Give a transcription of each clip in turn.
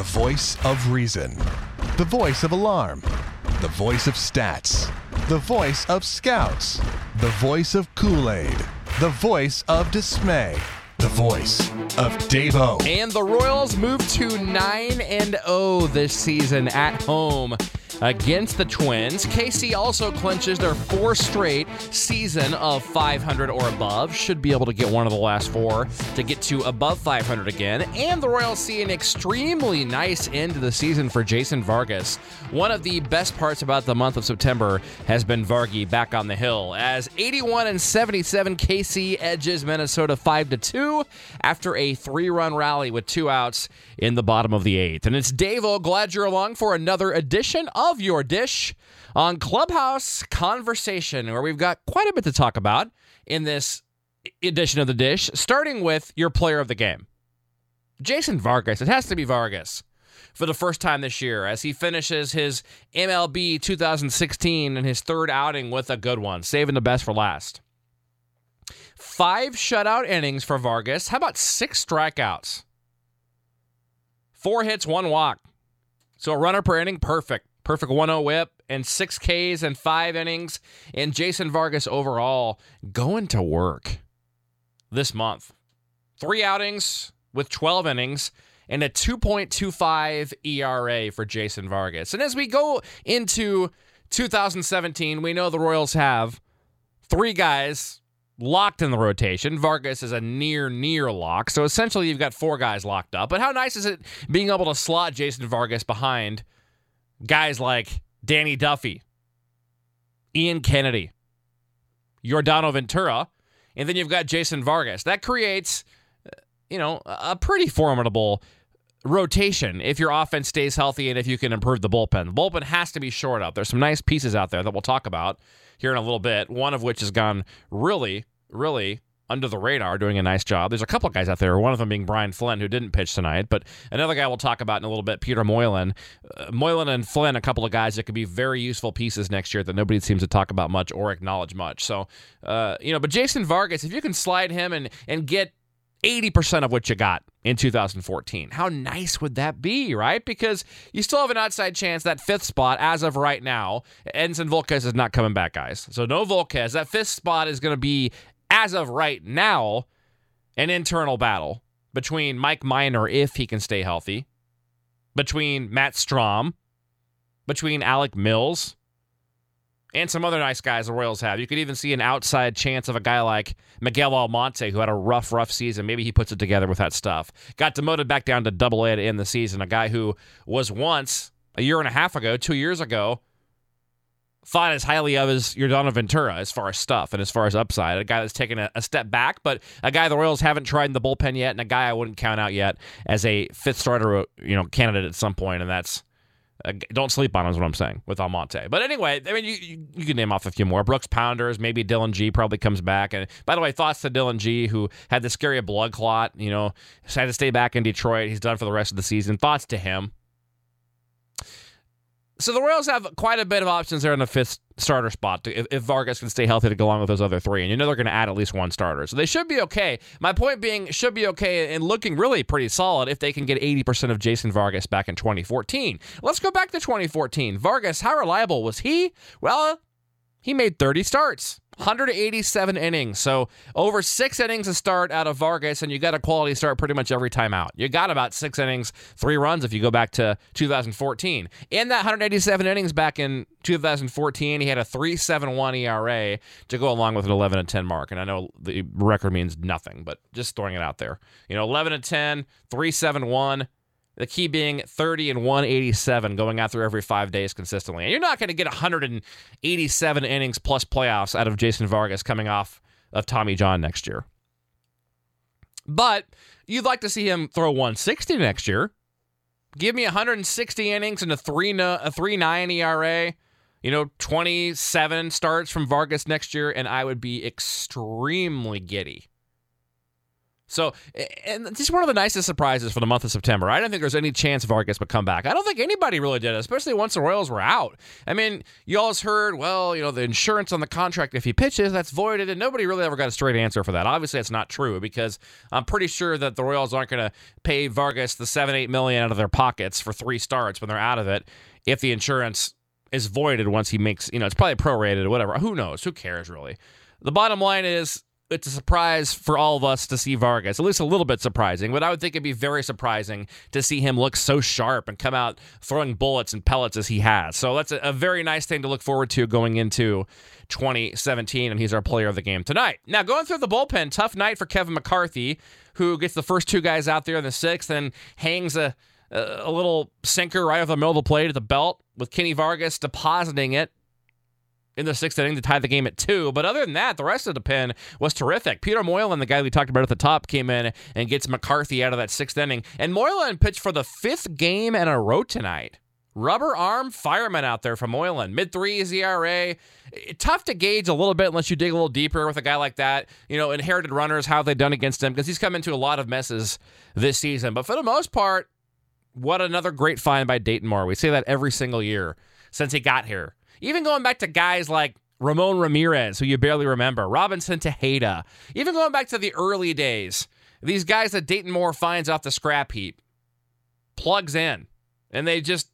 The voice of reason. The voice of alarm. The voice of stats. The voice of scouts. The voice of Kool Aid. The voice of dismay. The voice of Davo. And the Royals move to 9 and 0 this season at home against the Twins. KC also clinches their four straight season of 500 or above. Should be able to get one of the last four to get to above 500 again. And the Royals see an extremely nice end to the season for Jason Vargas. One of the best parts about the month of September has been Vargy back on the hill as 81 and 77 KC edges Minnesota 5 to 2 after a three-run rally with two outs in the bottom of the eighth. And it's Davo. Glad you're along for another edition of Your Dish on Clubhouse Conversation, where we've got quite a bit to talk about in this edition of the Dish, starting with your player of the game. Jason Vargas. It has to be Vargas for the first time this year as he finishes his MLB 2016 and his third outing with a good one, saving the best for last. Five shutout innings for Vargas. How about six strikeouts? Four hits, one walk. So a runner per inning, perfect. Perfect 1 0 whip and six Ks and five innings. And Jason Vargas overall going to work this month. Three outings with 12 innings and a 2.25 ERA for Jason Vargas. And as we go into 2017, we know the Royals have three guys locked in the rotation. Vargas is a near, near lock. So essentially, you've got four guys locked up. But how nice is it being able to slot Jason Vargas behind guys like Danny Duffy, Ian Kennedy, Yordano Ventura, and then you've got Jason Vargas. That creates, you know, a pretty formidable rotation if your offense stays healthy and if you can improve the bullpen. The bullpen has to be shored up. There's some nice pieces out there that we'll talk about here in a little bit, one of which has gone really, really under the radar, doing a nice job. There's a couple of guys out there, one of them being Brian Flynn, who didn't pitch tonight, but another guy we'll talk about in a little bit, Peter Moylan. Uh, Moylan and Flynn, a couple of guys that could be very useful pieces next year that nobody seems to talk about much or acknowledge much. So, uh, you know, but Jason Vargas, if you can slide him and, and get 80% of what you got in 2014. How nice would that be, right? Because you still have an outside chance that fifth spot as of right now. Edinson Volquez is not coming back, guys. So no Volquez. That fifth spot is going to be, as of right now, an internal battle between Mike Minor, if he can stay healthy, between Matt Strahm, between Alec Mills, and some other nice guys the Royals have. You could even see an outside chance of a guy like Miguel Almonte, who had a rough, rough season. Maybe he puts it together with that stuff. Got demoted back down to double A to end the season. A guy who was once, a year and a half ago, two years ago, thought as highly of as Yordano Ventura as far as stuff and as far as upside. A guy that's taken a, a, step back, but a guy the Royals haven't tried in the bullpen yet, and a guy I wouldn't count out yet as a fifth starter, you know, candidate at some point, and that's uh, don't sleep on him is what I'm saying with Almonte. But anyway, I mean, you, you, you, can name off a few more. Brooks Pounders, maybe Dillon Gee probably comes back. And by the way, thoughts to Dillon Gee, who had the scary blood clot, you know, had to stay back in Detroit. He's done for the rest of the season. Thoughts to him. So the Royals have quite a bit of options there in the fifth starter spot to, if, if, Vargas can stay healthy to go along with those other three. And you know they're going to add at least one starter. So they should be okay. My point being, should be okay and looking really pretty solid if they can get 80% of Jason Vargas back in 2014. Let's go back to 2014. Vargas, how reliable was he? Well, he made 30 starts. 187 innings. So over six innings a start out of Vargas, and you got a quality start pretty much every time out. You got about six innings, three runs if you go back to 2014. In that 187 innings back in 2014, he had a 3.71 ERA to go along with an 11 and 10 mark. And I know the record means nothing, but just throwing it out there. You know, 11 and 10, 3.71. The key being 30 and 187 going out there every five days consistently. And you're not going to get 187 innings plus playoffs out of Jason Vargas coming off of Tommy John next year. But you'd like to see him throw 160 next year. Give me 160 innings and a 3 a 3.9 ERA. You know, 27 starts from Vargas next year and I would be extremely giddy. So, and just one of the nicest surprises for the month of September. I don't think there's any chance Vargas would come back. I don't think anybody really did, especially once the Royals were out. I mean, you always heard, well, you know, the insurance on the contract, if he pitches, that's voided, and nobody really ever got a straight answer for that. Obviously, that's not true because I'm pretty sure that the Royals aren't going to pay Vargas the seven, eight million out of their pockets for three starts when they're out of it if the insurance is voided once he makes, you know, it's probably prorated or whatever. Who knows? Who cares, really? The bottom line is it's a surprise for all of us to see Vargas, at least a little bit surprising. But I would think it'd be very surprising to see him look so sharp and come out throwing bullets and pellets as he has. So that's a, a very nice thing to look forward to going into 2017, and he's our player of the game tonight. Now, going through the bullpen, tough night for Kevin McCarthy, who gets the first two guys out there in the sixth and hangs a a little sinker right off the middle of the plate at the belt with Kenny Vargas depositing it in the sixth inning to tie the game at two. But other than that, the rest of the pen was terrific. Peter Moylan, the guy we talked about at the top, came in and gets McCarthy out of that sixth inning. And Moylan pitched for the fifth game in a row tonight. Rubber arm fireman out there from Moylan. Mid threes ERA. Tough to gauge a little bit unless you dig a little deeper with a guy like that. You know, inherited runners, how they done against him, because he's come into a lot of messes this season. But for the most part, what another great find by Dayton Moore. We say that every single year since he got here. Even going back to guys like Ramon Ramirez, who you barely remember, Robinson Tejeda, even going back to the early days, these guys that Dayton Moore finds off the scrap heap, plugs in, and they just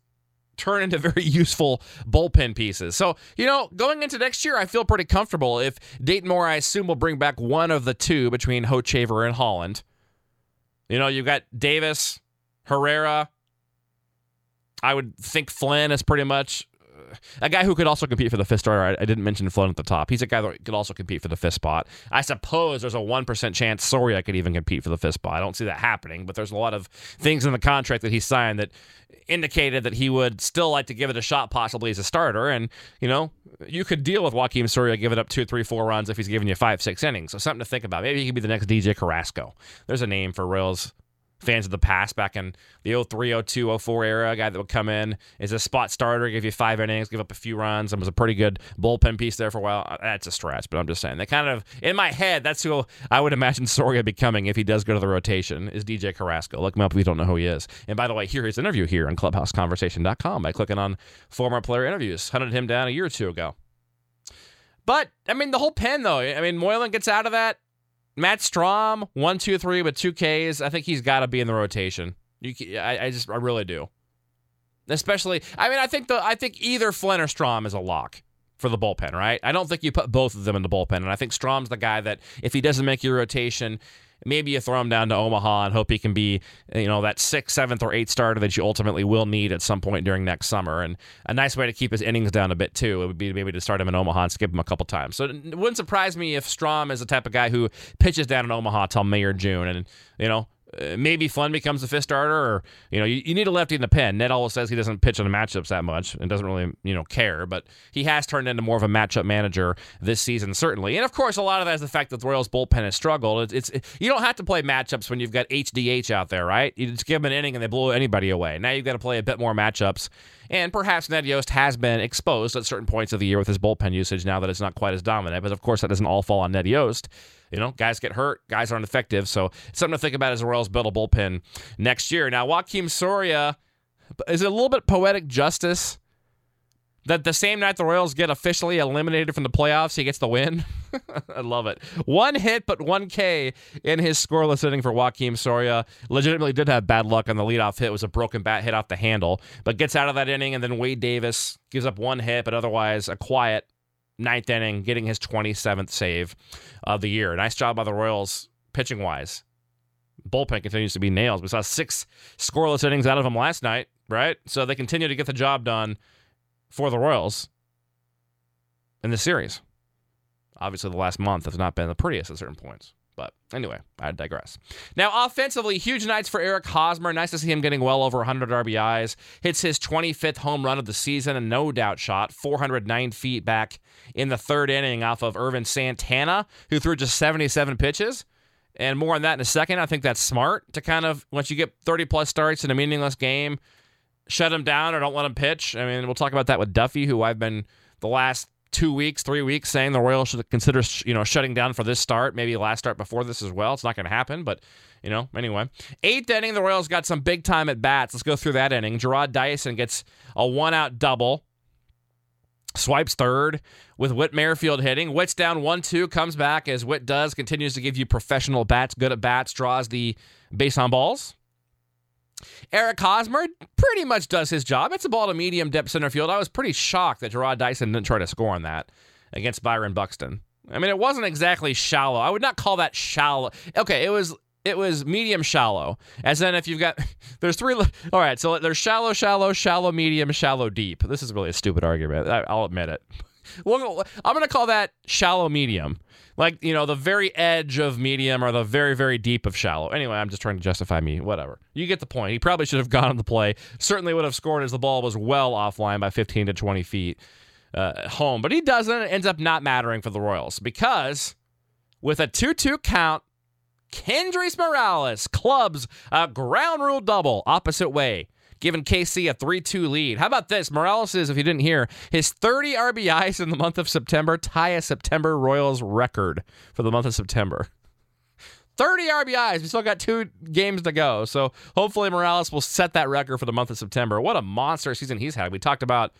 turn into very useful bullpen pieces. So, you know, going into next year, I feel pretty comfortable if Dayton Moore, I assume, will bring back one of the two between Hochevar and Holland. You know, you've got Davis, Herrera. I would think Flynn is pretty much a guy who could also compete for the fifth starter. I, I, didn't mention Flynn at the top. He's a guy that could also compete for the fifth spot. I suppose there's a 1% chance Soria could even compete for the fifth spot. I don't see that happening, but there's a lot of things in the contract that he signed that indicated that he would still like to give it a shot possibly as a starter. And, you know, you could deal with Joakim Soria giving it up two, three, four runs if he's giving you five, six innings. So something to think about. Maybe he could be the next DJ Carrasco. There's a name for Royals fans of the past back in the 03, 02, 04 era, a guy that would come in as a spot starter, give you five innings, give up a few runs, and was a pretty good bullpen piece there for a while. Uh, that's a stretch, but I'm just saying. They kind of, in my head, that's who I would imagine Soria becoming if he does go to the rotation, is DJ Carrasco. Look him up if you don't know who he is. And by the way, hear his interview here on ClubhouseConversation.com by clicking on former player interviews. Hunted him down a year or two ago. But, I mean, the whole pen, though, I mean, Moylan gets out of that Matt Strahm, one, two, three with two Ks. I think he's got to be in the rotation. You, I, I just, I really do. Especially, I mean, I think the, I think either Flynn or Strahm is a lock for the bullpen, right? I don't think you put both of them in the bullpen, and I think Strahm's the guy that if he doesn't make your rotation, maybe you throw him down to Omaha and hope he can be, you know, that sixth, seventh, or eighth starter that you ultimately will need at some point during next summer. And a nice way to keep his innings down a bit too it would be maybe to start him in Omaha and skip him a couple times. So it wouldn't surprise me if Strahm is the type of guy who pitches down in Omaha till May or June, and you know Uh, maybe Flynn becomes the fifth starter, or you know, you, you, need a lefty in the pen. Ned always says he doesn't pitch on the matchups that much and doesn't really you know care, but he has turned into more of a matchup manager this season, certainly. And of course, a lot of that is the fact that the Royals bullpen has struggled. It's, it's you don't have to play matchups when you've got HDH out there, right? You just give them an inning and they blow anybody away. Now you've got to play a bit more matchups. And perhaps Ned Yost has been exposed at certain points of the year with his bullpen usage now that it's not quite as dominant. But of course, that doesn't all fall on Ned Yost. You know, guys get hurt, guys aren't effective. So it's something to think about as the Royals build a bullpen next year. Now, Joakim Soria, is it a little bit poetic justice that the same night the Royals get officially eliminated from the playoffs, he gets the win? I love it. One hit, but one K in his scoreless inning for Joakim Soria. Legitimately did have bad luck on the leadoff hit. It was a broken bat hit off the handle, but gets out of that inning, and then Wade Davis gives up one hit, but otherwise a quiet ninth inning, getting his 27th save of the year. Nice job by the Royals pitching wise. Bullpen continues to be nails. We saw six scoreless innings out of them last night, right? So they continue to get the job done for the Royals in the series. Obviously, the last month has not been the prettiest at certain points. But anyway, I digress. Now, offensively, huge nights for Eric Hosmer. Nice to see him getting well over 100 RBIs. Hits his 25th home run of the season, a no doubt shot, 409 feet back in the third inning off of Ervin Santana, who threw just 77 pitches. And more on that in a second. I think that's smart to kind of, once you get 30 plus starts in a meaningless game, shut him down or don't let him pitch. I mean, we'll talk about that with Duffy, who I've been the last two weeks, three weeks, saying the Royals should consider you know shutting down for this start, maybe last start before this as well. It's not going to happen, but you know anyway. Eighth inning, the Royals got some big time at bats. Let's go through that inning. Jarrod Dyson gets a one out double. Swipes third with Whit Merrifield hitting. Whit's down 1 2, comes back as Whit does, continues to give you professional bats, good at bats, draws the base on balls. Eric Hosmer pretty much does his job. It's a ball to medium depth center field. I was pretty shocked that Jarrod Dyson didn't try to score on that against Byron Buxton. I mean, it wasn't exactly shallow. I would not call that shallow. Okay, it was it was medium shallow. As in, if you've got there's three. All right, so there's shallow, shallow, shallow, medium, shallow, deep. This is really a stupid argument. I'll admit it. Well, I'm going to call that shallow medium like you know the very edge of medium or the very very deep of shallow. Anyway, I'm just trying to justify me. Whatever. You get the point. He probably should have gone on the play. Certainly would have scored as the ball was well offline by 15 to 20 feet uh, home, but he doesn't. It ends up not mattering for the Royals because with a 2-2 count. Kendrys Morales clubs a ground rule double opposite way giving KC a 3 2 lead. How about this? Morales is, if you didn't hear, his 30 RBIs in the month of September tie a September Royals record for the month of September. 30 RBIs. We still got two games to go. So hopefully Morales will set that record for the month of September. What a monster season he's had. We talked about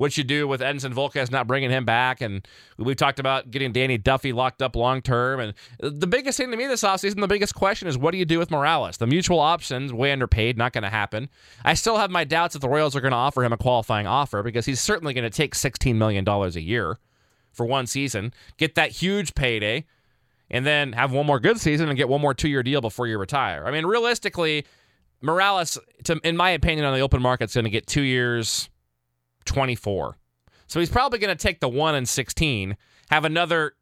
what you do with Edinson Volquez not bringing him back. And we've talked about getting Danny Duffy locked up long term. And the biggest thing to me this offseason, the biggest question is what do you do with Morales? The mutual options, way underpaid, not going to happen. I still have my doubts that the Royals are going to offer him a qualifying offer because he's certainly going to take $16 million a year for one season, get that huge payday, and then have one more good season and get one more two year deal before you retire. I mean, realistically, Morales, to, in my opinion, on the open market, is going to get two years, 24. So he's probably going to take the 1 and 16, have another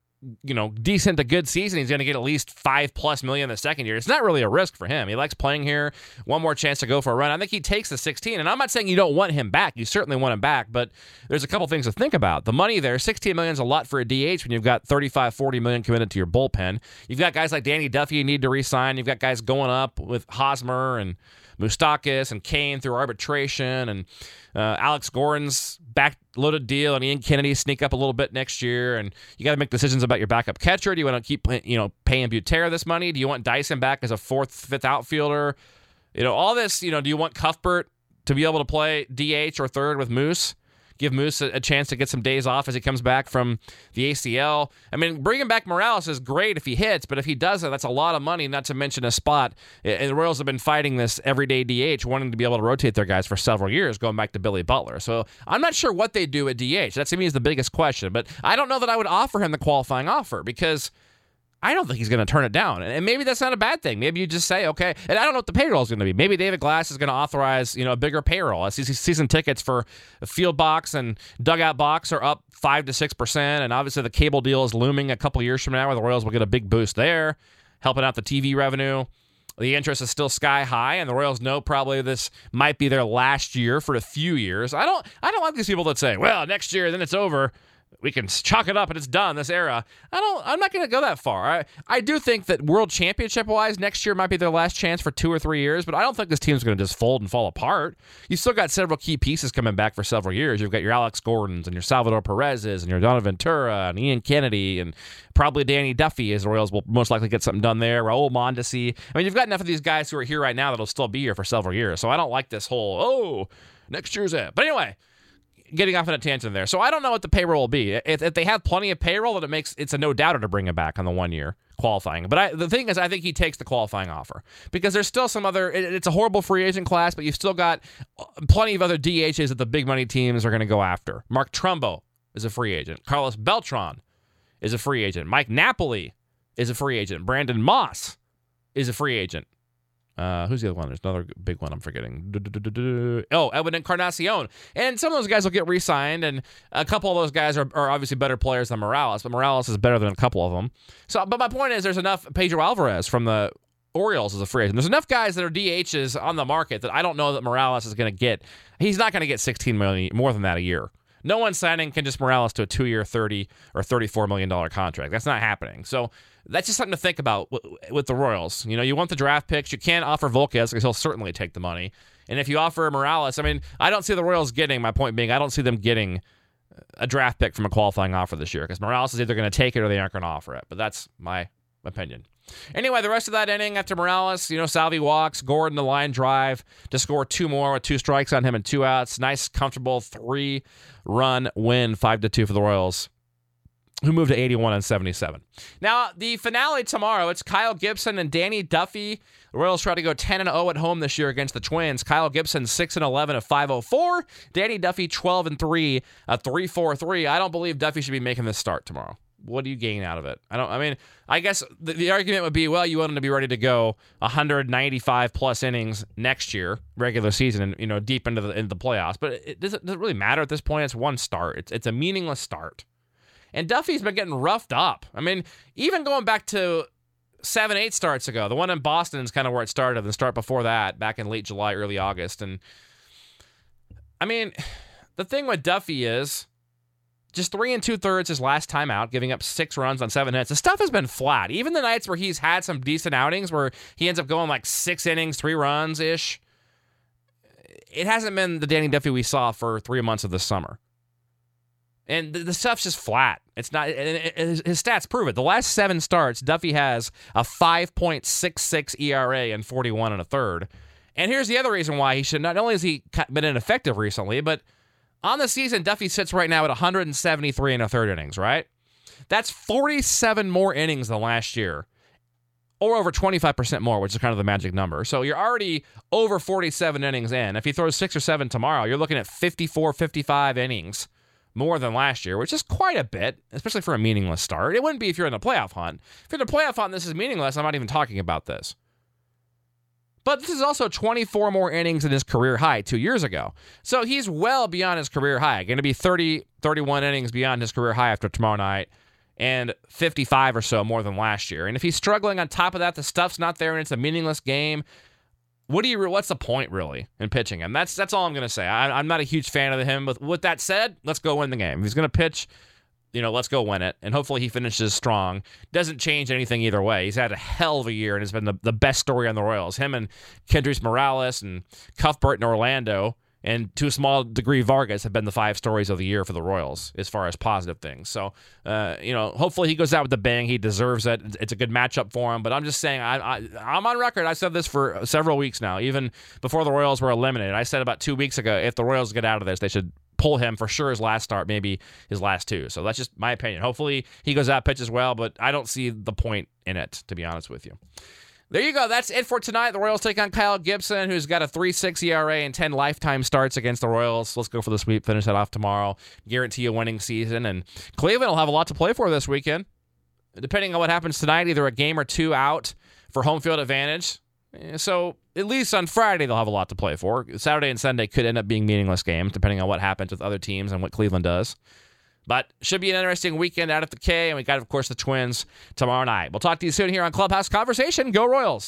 you know, decent to good season, he's going to get at least five plus million the second year. It's not really a risk for him. He likes playing here. One more chance to go for a run. I think he takes the 16. And I'm not saying you don't want him back. You certainly want him back, but there's a couple things to think about. The money there, 16 million is a lot for a DH when you've got 35, 40 million committed to your bullpen. You've got guys like Danny Duffy you need to re-sign. You've got guys going up with Hosmer and Moustakas and Cain through arbitration, and uh, Alex Gordon's backloaded deal, and Ian Kennedy sneak up a little bit next year. And you got to make decisions about your backup catcher. Do you want to keep you know paying Butera this money? Do you want Dyson back as a fourth, fifth outfielder? You know all this. You know, do you want Cuthbert to be able to play DH or third with Moose? Give Moose a, a, chance to get some days off as he comes back from the ACL. I mean, bringing back Morales is great if he hits, but if he doesn't, that's a lot of money, not to mention a spot. And the Royals have been fighting this everyday DH, wanting to be able to rotate their guys for several years, going back to Billy Butler. So I'm not sure what they do at DH. That to me is the biggest question. But I don't know that I would offer him the qualifying offer because – I don't think he's going to turn it down. And maybe that's not a bad thing. Maybe you just say, okay, and I don't know what the payroll is going to be. Maybe David Glass is going to authorize, you know, a bigger payroll. Season tickets for field box and dugout box are up 5 to 6%. And obviously the cable deal is looming a couple years from now where the Royals will get a big boost there, helping out the TV revenue. The interest is still sky high, and the Royals know probably this might be their last year for a few years. I don't, I don't like these people that say, "Well, next year, then it's over." We can chalk it up and it's done this era. I don't I'm not going to go that far. I I do think that world championship wise next year might be their last chance for 2 or 3 years, but I don't think this team's going to just fold and fall apart. You still got several key pieces coming back for several years. You've got your Alex Gordons and your Salvador Perez's and your Donovan Ventura and Ian Kennedy and probably Danny Duffy as the Royals will most likely get something done there. Raul Mondesi. I mean, you've got enough of these guys who are here right now that'll still be here for several years. So I don't like this whole oh, next year's it. But anyway, getting off on a tangent there. So I don't know what the payroll will be. If, if they have plenty of payroll, then it makes it's a no doubter to bring him back on the one year qualifying. But I, the thing is, I think he takes the qualifying offer because there's still some other. It, it's a horrible free agent class, but you've still got uh, plenty of other DHs that the big money teams are going to go after. Mark Trumbo is a free agent. Carlos Beltran is a free agent. Mike Napoli is a free agent. Brandon Moss is a free agent. Uh, who's the other one? There's another big one I'm forgetting. Oh, Edwin Encarnacion. And some of those guys will get re signed, and a couple of those guys are, are obviously better players than Morales, but Morales is better than a couple of them. So, but my point is, there's enough Pedro Alvarez from the Orioles as a free agent. There's enough guys that are DHs on the market that I don't know that Morales is going to get. He's not going to get 16 million more than that a year. No one signing can just Morales to a two-year, 30 or 34 million dollar contract. That's not happening. So that's just something to think about with the Royals. You know, you want the draft picks. You can't offer Volquez because he'll certainly take the money. And if you offer Morales, I mean, I don't see the Royals getting. My point being, I don't see them getting a draft pick from a qualifying offer this year because Morales is either going to take it or they aren't going to offer it. But that's my opinion. Anyway, the rest of that inning after Morales, you know, Salvi walks, Gordon the line drive to score two more with two strikes on him and two outs. Nice, comfortable three run win, five to two for the Royals who moved to 81 and 77. Now, the finale tomorrow, it's Kyle Gibson and Danny Duffy. The Royals try to go 10 and 0 at home this year against the Twins. Kyle Gibson 6 and 11 at 504. Danny Duffy 12 and 3 at 343. I don't believe Duffy should be making this start tomorrow. What do you gain out of it? I don't I mean, I guess the, the argument would be, well, you want him to be ready to go 195 plus innings next year, regular season and you know, deep into the into the playoffs. But it doesn't, does it really matter at this point. It's one start. It's it's a meaningless start. And Duffy's been getting roughed up. I mean, even going back to seven, eight starts ago, the one in Boston is kind of where it started. The start before that, back in late July, early August. And I mean, the thing with Duffy is just three and two thirds his last time out, giving up six runs on seven hits. The stuff has been flat. Even the nights where he's had some decent outings where he ends up going like six innings, three runs ish, it hasn't been the Danny Duffy we saw for three months of the summer. And the, the stuff's just flat. It's not. His, his stats prove it. The last seven starts, Duffy has a 5.66 ERA and 41 and a third. And here's the other reason why he should. Not only has he been ineffective recently, but on the season, Duffy sits right now at 173 and a third innings. Right. That's 47 more innings than last year, or over 25% more, which is kind of the magic number. So you're already over 47 innings in. If he throws six or seven tomorrow, you're looking at 54, 55 innings more than last year, which is quite a bit, especially for a meaningless start. It wouldn't be if you're in the playoff hunt. If you're in the playoff hunt, this is meaningless. I'm not even talking about this. But this is also 24 more innings than his career high two years ago. So he's well beyond his career high. Going to be 30, 31 innings beyond his career high after tomorrow night and 55 or so more than last year. And if he's struggling on top of that, the stuff's not there and it's a meaningless game what do you? What's the point really in pitching him? That's that's all I'm gonna say. I, am not a huge fan of him. But with that said, let's go win the game. He's gonna pitch, you know, let's go win it, and hopefully he finishes strong. Doesn't change anything either way. He's had a hell of a year and it's been the, the best story on the Royals. Him and Kendrys Morales and Cuthbert and Orlando and to a small degree, Vargas have been the five stories of the year for the Royals as far as positive things. So, uh, you know, hopefully he goes out with the bang. He deserves it. It's a good matchup for him. But I'm just saying, I, I'm on record. I said this for several weeks now, even before the Royals were eliminated. I said about two weeks ago, if the Royals get out of this, they should pull him for sure his last start, maybe his last two. So that's just my opinion. Hopefully he goes out, pitches well, but I don't see the point in it, to be honest with you. There you go. That's it for tonight. The Royals take on Kyle Gibson, who's got a 3.6 ERA and 10 lifetime starts against the Royals. Let's go for the sweep. Finish that off tomorrow. Guarantee a winning season. And Cleveland will have a lot to play for this weekend. Depending on what happens tonight, either a game or two out for home field advantage. Eh, so at least on Friday, they'll have a lot to play for. Saturday and Sunday could end up being meaningless games, depending on what happens with other teams and what Cleveland does. But should be an interesting weekend out at the K. And we got, of course, the Twins tomorrow night. We'll talk to you soon here on Clubhouse Conversation. Go Royals.